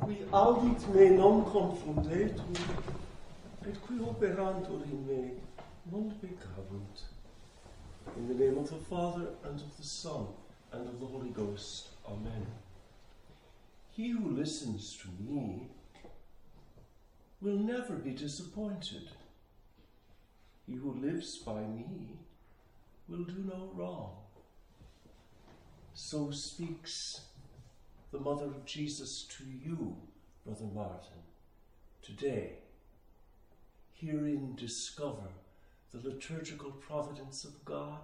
qui audit me non confundetur, et qui operantur in me non peccabunt. In the name of the Father, and of the Son, and of the Holy Ghost. Amen. He who listens to me will never be disappointed. He who lives by me will do no wrong. So speaks the Mother of Jesus to you, Brother Martin, today. Herein discover the liturgical providence of God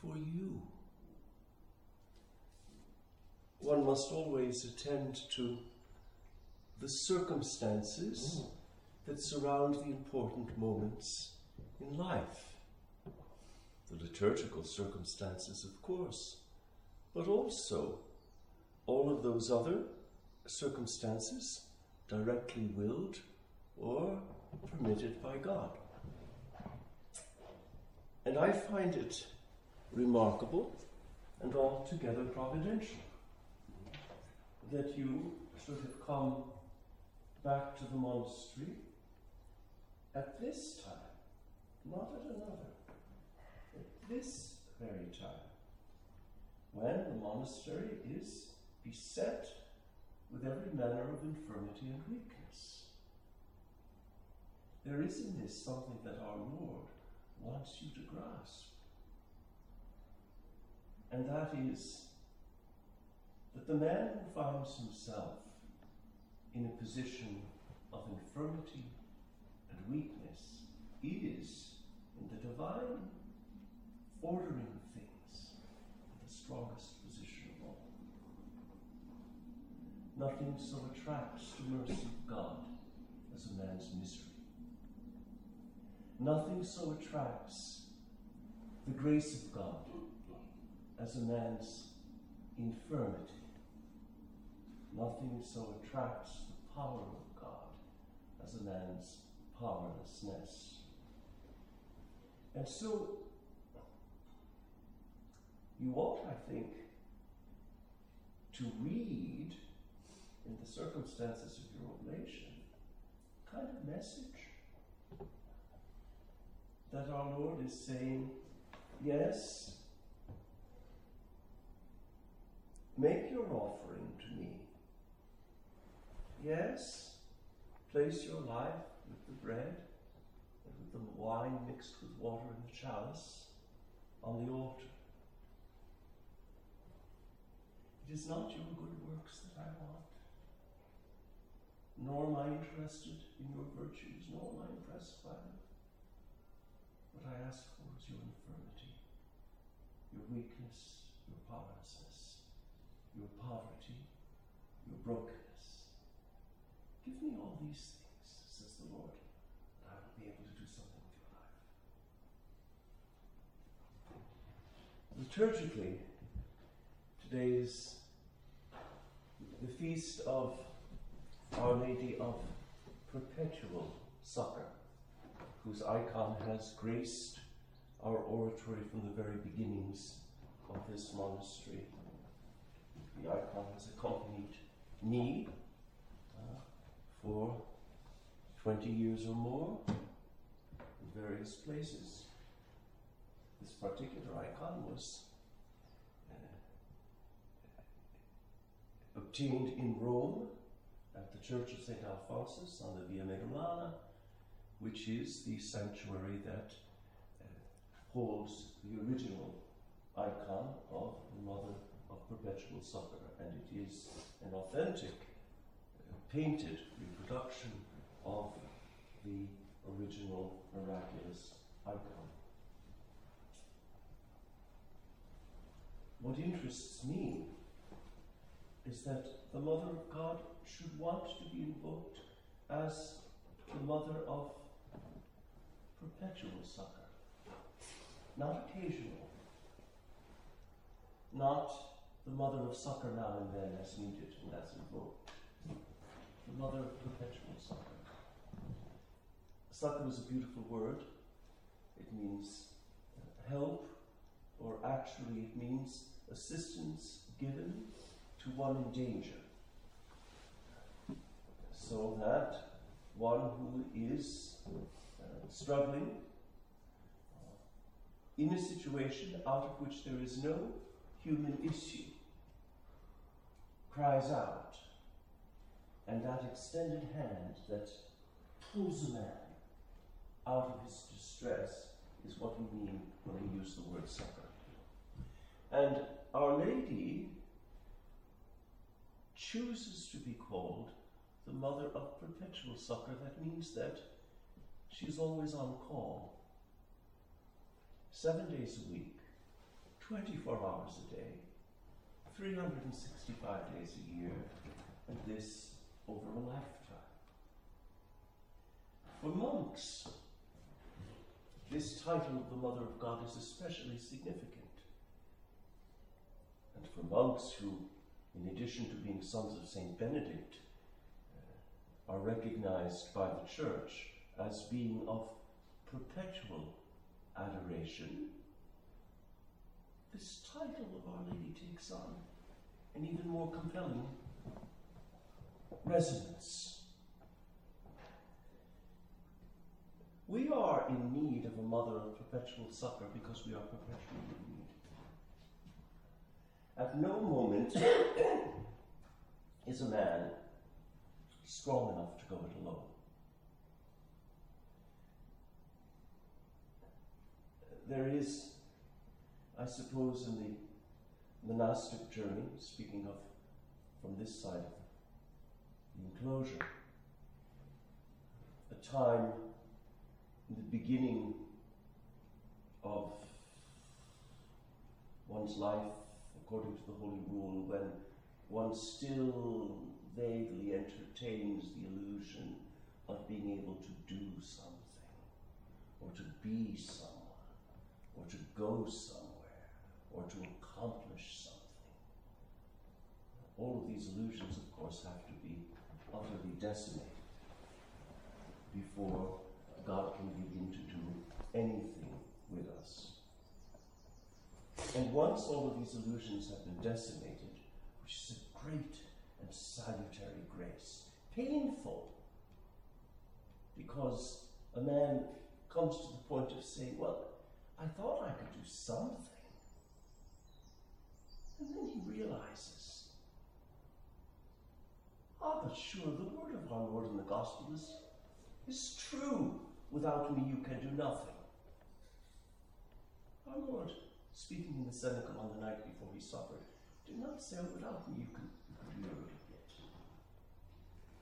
for you. One must always attend to the circumstances mm. that surround the important moments in life. The liturgical circumstances, of course, but also all of those other circumstances directly willed or permitted by God. And I find it remarkable and altogether providential that you should have come back to the monastery at this time, not at another, at this very time, when the monastery is beset with every manner of infirmity and weakness. There is in this something that our Lord wants you to grasp. And that is that the man who finds himself in a position of infirmity and weakness is, in the divine ordering of things, the strongest position of all. Nothing so attracts the mercy of God as a man's misery. Nothing so attracts the grace of God as a man's infirmity. Nothing so attracts the power of God as a man's powerlessness. And so, you ought, I think, to read in the circumstances of your oblation kind of message that our Lord is saying, yes, make your offering to me. Yes, place your life with the bread and with the wine mixed with water in the chalice on the altar. It is not your good works that I want, nor am I interested in your virtues, nor am I impressed by them. What I ask for is your infirmity, your weakness, your powerlessness, your poverty, your brokenness. Give me all these things, says the Lord, and I will be able to do something with your life. Liturgically, today is the feast of Our Lady of Perpetual Succor whose icon has graced our oratory from the very beginnings of this monastery. The icon has accompanied me uh, for 20 years or more in various places. This particular icon was uh, obtained in Rome at the Church of St. Alphonsus on the Via Merulana which is the sanctuary that uh, holds the original icon of the Mother of Perpetual Succor, and it is an authentic uh, painted reproduction of the original miraculous icon. What interests me is that the Mother of God should want to be invoked as the Mother of perpetual succor, not occasional, not the mother of succor now and then as needed and as invoked, the mother of perpetual succor. Succor is a beautiful word. It means help, or actually it means assistance given to one in danger. So that one who is uh, struggling uh, in a situation out of which there is no human issue cries out, and that extended hand that pulls a man out of his distress is what we mean when we use the word succor. And Our Lady chooses to be called the mother of perpetual succor. That means that she's always on call. Seven days a week, 24 hours a day, 365 days a year, and this over a lifetime. For monks, this title of the Mother of God is especially significant. And for monks who, in addition to being sons of Saint Benedict, uh, are recognized by the Church as being of perpetual adoration, this title of Our Lady takes on an even more compelling resonance. We are in need of a mother of perpetual succor because we are perpetually in. At no moment is a man strong enough to go it alone. There is, I suppose, in the monastic journey, speaking of from this side of the enclosure, a time in the beginning of one's life according to the Holy Rule when one still vaguely entertains the illusion of being able to do something, or to be someone, or to go somewhere, or to accomplish something. All of these illusions, of course, have to be utterly decimated before God can begin to do anything with us. And once all of these illusions have been decimated, which is a great and salutary grace, painful, because a man comes to the point of saying, Well, I thought I could do something. And then he realizes, Ah, but sure, the word of our Lord in the Gospel is, is true. Without me, you can do nothing. Our Lord, speaking in the cenacle on the night before he suffered, do not say, Without me, you can, do your little bit.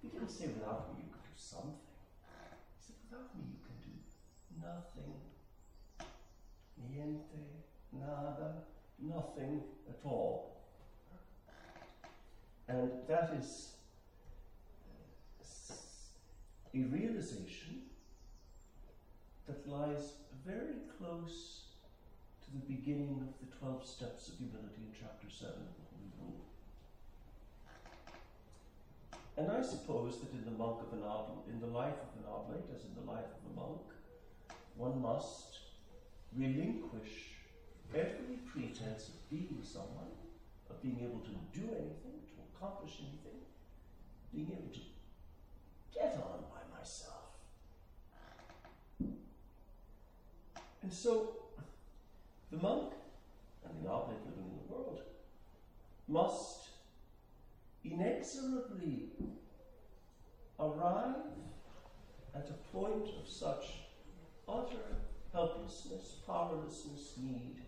He didn't say, Without me, you can do something. He said, Without me, you can do nothing. Niente, nada, nothing at all. And that is uh, a realization that lies very close the beginning of the 12 steps of humility in chapter 7 of the Holy Rule. And I suppose that in the monk of an oblate, in the life of an oblate, as in the life of a monk, one must relinquish every pretense of being someone, of being able to do anything, to accomplish anything, being able to get on by myself. And so, the monk and the oblate living in the world must inexorably arrive at a point of such utter helplessness, powerlessness, need,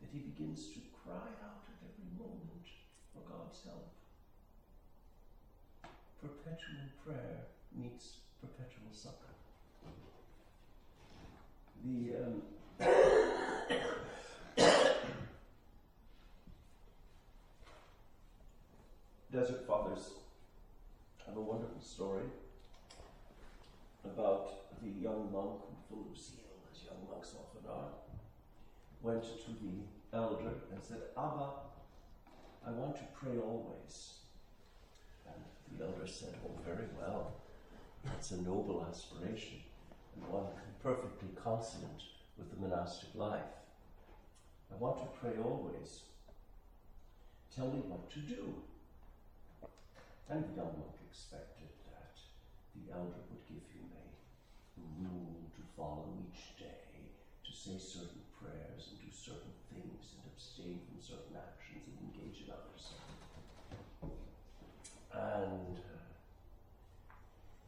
that he begins to cry out at every moment for God's help. Perpetual prayer meets perpetual succor. The um, Desert Fathers have a wonderful story about the young monk who, full of zeal, as young monks often are, went to the elder and said, Abba, I want to pray always. And the elder said, Oh, very well. That's a noble aspiration and one perfectly consonant with the monastic life. I want to pray always. Tell me what to do. And monk expected that the elder would give him a rule to follow each day, to say certain prayers and do certain things and abstain from certain actions and engage in others. And uh,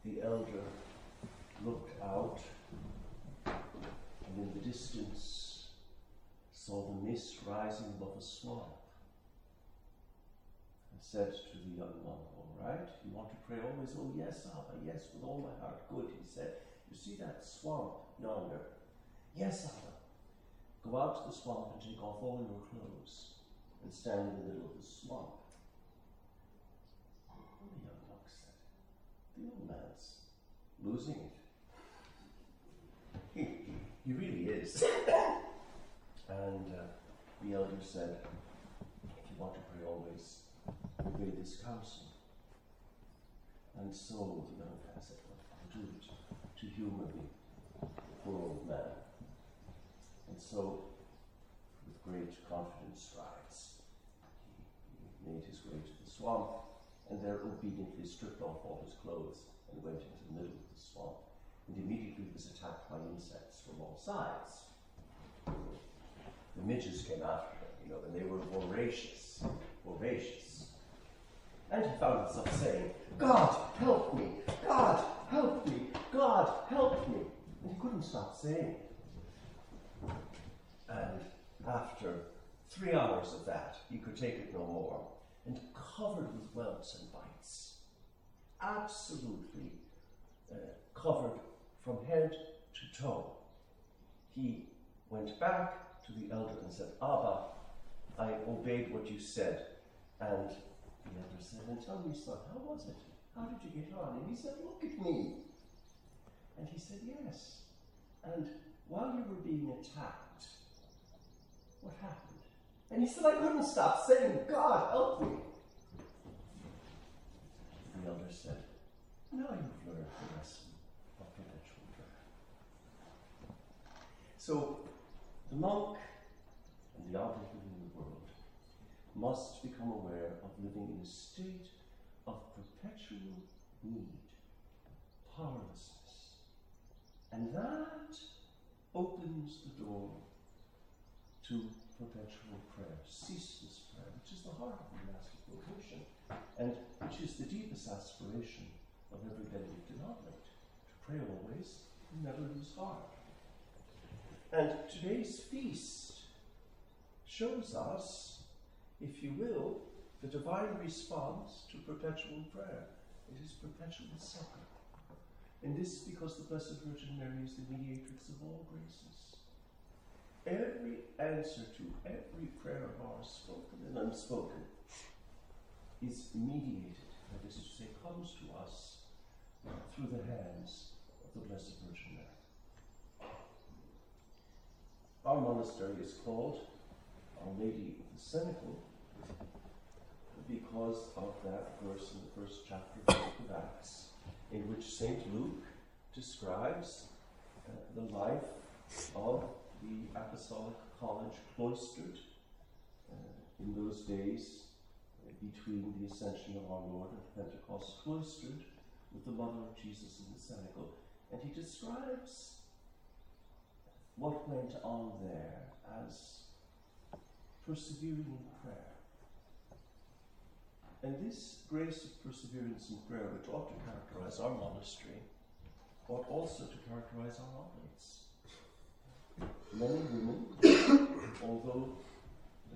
the elder looked out and in the distance saw the mist rising above a swamp said to the young monk, All right, you want to pray always? Oh, yes, Abba, yes, with all my heart. Good, he said. You see that swamp yonder? Yes, Abba. Go out to the swamp and take off all your clothes and stand in the middle of the swamp. The young monk said, The old man's losing it. He, he really is. and uh, the elder said, If you want to pray always, obey this counsel. And so the I'll do it to the poor old man. And so, with great confident strides, he made his way to the swamp and there obediently stripped off all his clothes and went into the middle of the swamp and immediately was attacked by insects from all sides. The midges came after him, you know, and they were voracious, voracious. And he found himself saying, God, help me! God, help me! God, help me! And he couldn't stop saying it. And after three hours of that, he could take it no more, and covered with welts and bites, absolutely uh, covered from head to toe, he went back to the elder and said, Abba, I obeyed what you said. And the elder said, And tell me, son, how was it? How did you get on? And he said, Look at me. And he said, Yes. And while you were being attacked, what happened? And he said, I couldn't stop saying, God, help me. The elder said, Now you've learned the lesson of perpetual prayer. So, the monk and the oblate living in the world must become aware of living in a state of perpetual need, powerlessness. And that opens the door to perpetual prayer, ceaseless prayer, which is the heart of the monastic vocation, and which is the deepest aspiration of every Benedictine oblate, to pray always and never lose heart. And today's feast shows us, if you will, the divine response to perpetual prayer. It is perpetual succor. And this is because the Blessed Virgin Mary is the mediatrix of all graces. Every answer to every prayer of ours, spoken and unspoken, is mediated, that is to say, comes to us through the hands of the Blessed Virgin Mary. Our monastery is called Our Lady of the Cenacle because of that verse in the first chapter of Acts, in which St. Luke describes uh, the life of the Apostolic College cloistered uh, in those days uh, between the ascension of our Lord and Pentecost, cloistered with the mother of Jesus in the cenacle. And he describes what went on there as persevering in prayer. And this grace of perseverance in prayer, which ought to characterize our monastery, ought also to characterize our oblates. Men and women, although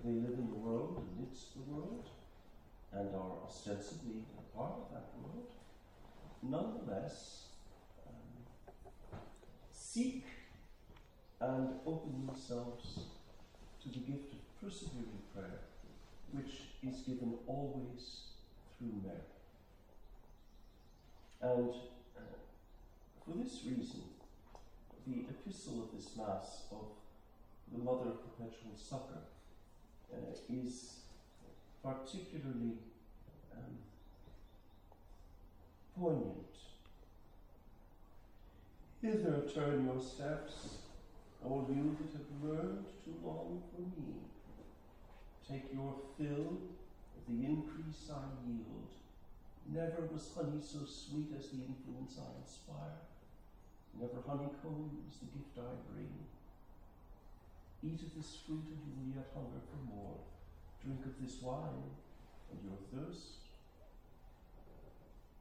they live in the world, amidst the world, and are ostensibly a part of that world, nonetheless um, seek and open themselves to the gift of persevering prayer, which is given always through Mary. And uh, for this reason, the epistle of this Mass of the Mother of Perpetual Succor uh, is particularly um, poignant. Hither turn your steps, all you that have learned too long for me. Take your fill of the increase I yield, Never was honey so sweet as the influence I inspire. Never honeycomb is the gift I bring. Eat of this fruit and you will yet hunger for more. Drink of this wine and your thirst,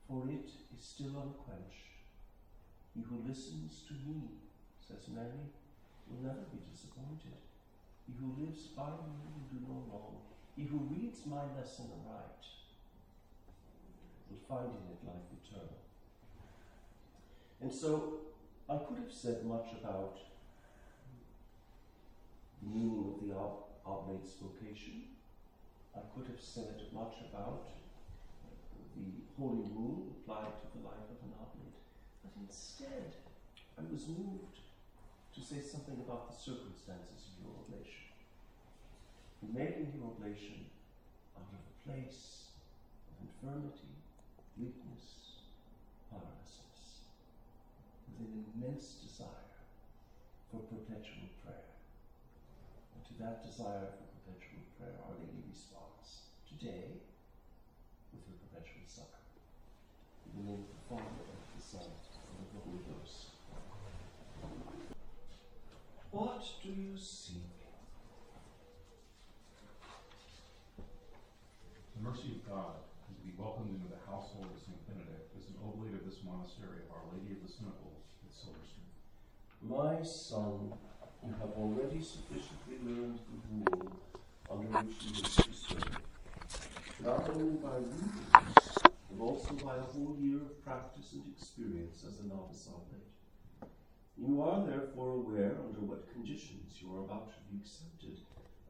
for it is still unquenched. He who listens to me, says Mary, will never be disappointed. He who lives by me will do no wrong. He who reads my lesson aright will find in it life eternal. And so I could have said much about the meaning of the ob- vocation. I could have said much about the holy rule applied to the life of an oblate. But instead, I was moved to say something about the circumstances of your oblation. In your oblation out of a place of infirmity, weakness, powerlessness, with an immense desire for perpetual prayer. And to that desire for perpetual prayer, Our Lady responds today with her perpetual succor. In the name of the Father, and of the Son, and of the Holy Ghost. What do you seek? The mercy of God is to be welcomed into the household of St. Benedict as an oblate of this monastery of Our Lady of the Cenacles at Silver Stream. My son, you have already sufficiently learned the rule under which you wish to serve, not only by reading, but also by a whole year of practice and experience as a novice oblate. You are therefore aware under what conditions you are about to be accepted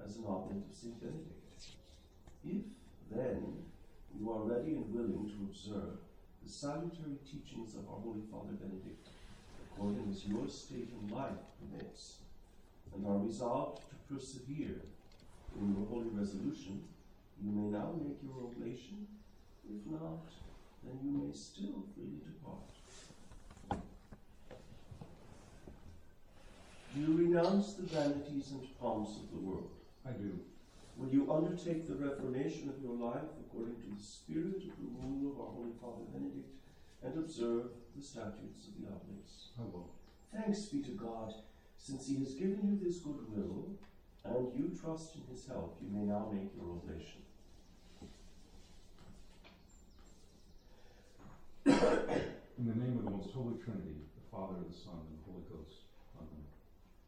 as an oblate of St. Benedict. If, then, you are ready and willing to observe the salutary teachings of our Holy Father Benedict, according as your state in life permits, and are resolved to persevere in your holy resolution, you may now make your oblation. If not, then you may still freely depart. Do you renounce the vanities and pomps of the world? I do. Will you undertake the reformation of your life according to the spirit of the rule of our Holy Father Benedict and observe the statutes of the Oblates? I will. Thanks be to God, since He has given you this good will, and you trust in His help, you may now make your oblation. In the name of the most holy Trinity, the Father, the Son, and the Holy Ghost. Amen.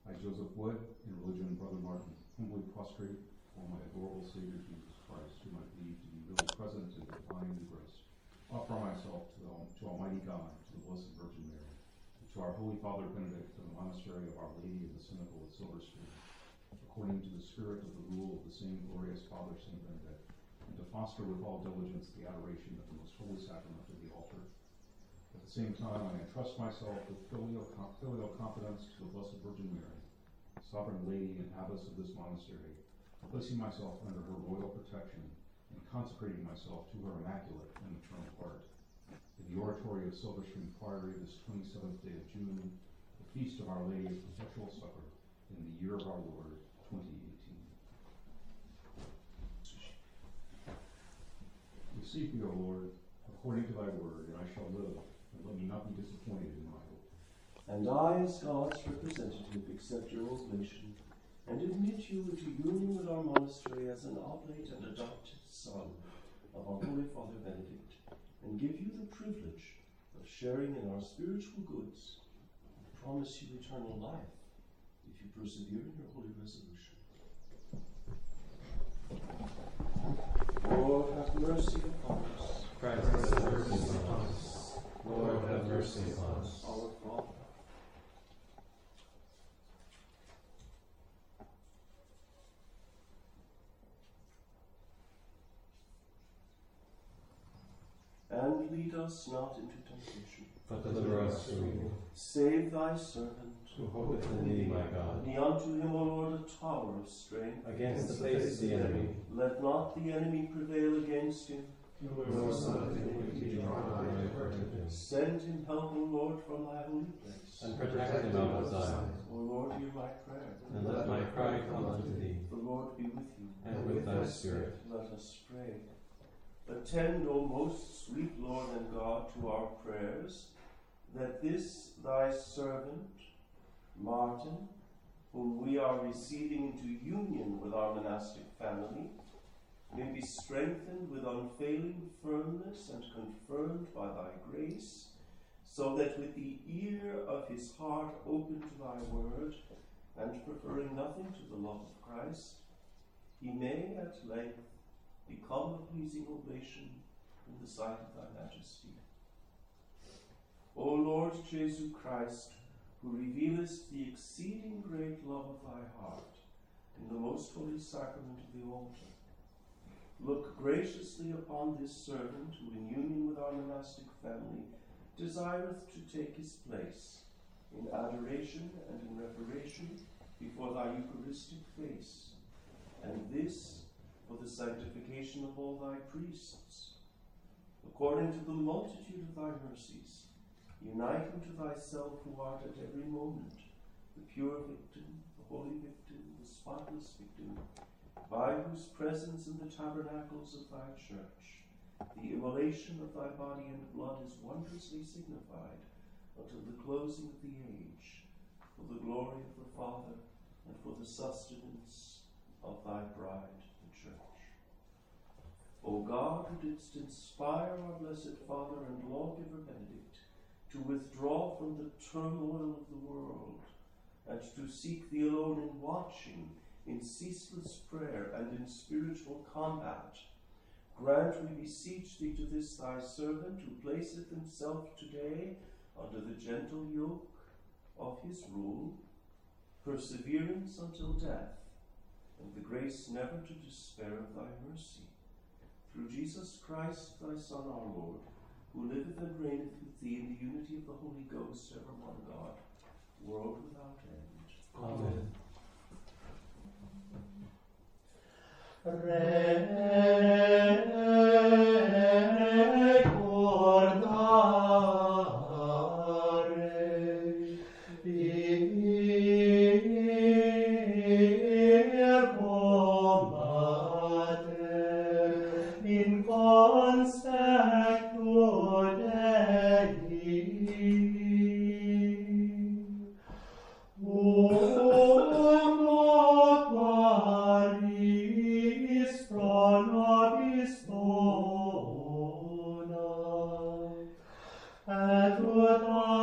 I, Joseph Wood, in religion, and Brother Martin, humbly prostrate before my adorable Savior Jesus Christ, whom I believe to be really present in divine grace. Offer myself to, the, to Almighty God, to the Blessed Virgin Mary, and to our Holy Father Benedict, of the monastery of Our Lady of the Cenacle at Silver Stream, according to the spirit of the rule of the same glorious Father Saint Benedict, and to foster with all diligence the adoration of the most holy sacrament of the altar. At the same time, I entrust myself with filial, filial confidence to the Blessed Virgin Mary, sovereign lady and abbess of this monastery, placing myself under her royal protection and consecrating myself to her immaculate and maternal heart. In the oratory of Silver Stream Priory this 27th day of June, the feast of Our Lady of Perpetual Succor, in the year of our Lord, 2018. Receive me, O Lord, according to thy word, and I shall live, let me not be disappointed in my hope. And I, as God's representative, accept your oblation and admit you into union with our monastery as an oblate and adopted son of our Holy Father Benedict, and give you the privilege of sharing in our spiritual goods, and promise you eternal life if you persevere in your holy resolution. Lord, have mercy upon us. Christ, have mercy upon us. Lord, have mercy upon us. Our Father. And lead us not into temptation. But deliver us from evil. Save thy servant. Who hopeth in thee, my God. Be unto him, O Lord, a tower of strength. Against the face of the enemy. Let not the enemy prevail against him. Nor son of iniquity draw nigh to hurt. Send him help, O Lord, from thy holy place. And protect him out of Zion. O Lord, hear my prayer. And let my cry come unto thee. The Lord be with you. And with thy spirit. Let us pray. Attend, O most sweet Lord and God, to our prayers, that this thy servant, Martin, whom we are receiving into union with our monastic family, may be strengthened with unfailing firmness and confirmed by thy grace, so that with the ear of his heart open to thy word, and preferring nothing to the love of Christ, he may at length become a pleasing oblation in the sight of thy majesty. O Lord Jesus Christ, who revealest the exceeding great love of thy heart in the most holy sacrament of the altar, look graciously upon this servant who, in union with our monastic family, desireth to take his place in adoration and in reparation before thy Eucharistic face, and this for the sanctification of all thy priests. According to the multitude of thy mercies, unite unto thyself who art at every moment the pure victim, the holy victim, the spotless victim, by whose presence in the tabernacles of thy church the immolation of thy body and blood is wondrously signified until the closing of the age, for the glory of the Father and for the sustenance of thy bride, the Church. O God, who didst inspire our blessed Father and lawgiver Benedict to withdraw from the turmoil of the world and to seek thee alone in watching, in ceaseless prayer, and in spiritual combat, grant, we beseech thee, to this thy servant who placeth himself today under the gentle yoke of his rule, perseverance until death, and the grace never to despair of thy mercy. Through Jesus Christ, thy Son, our Lord, who liveth and reigneth with thee in the unity of the Holy Ghost, ever one God, world without end. Amen. Re Lord.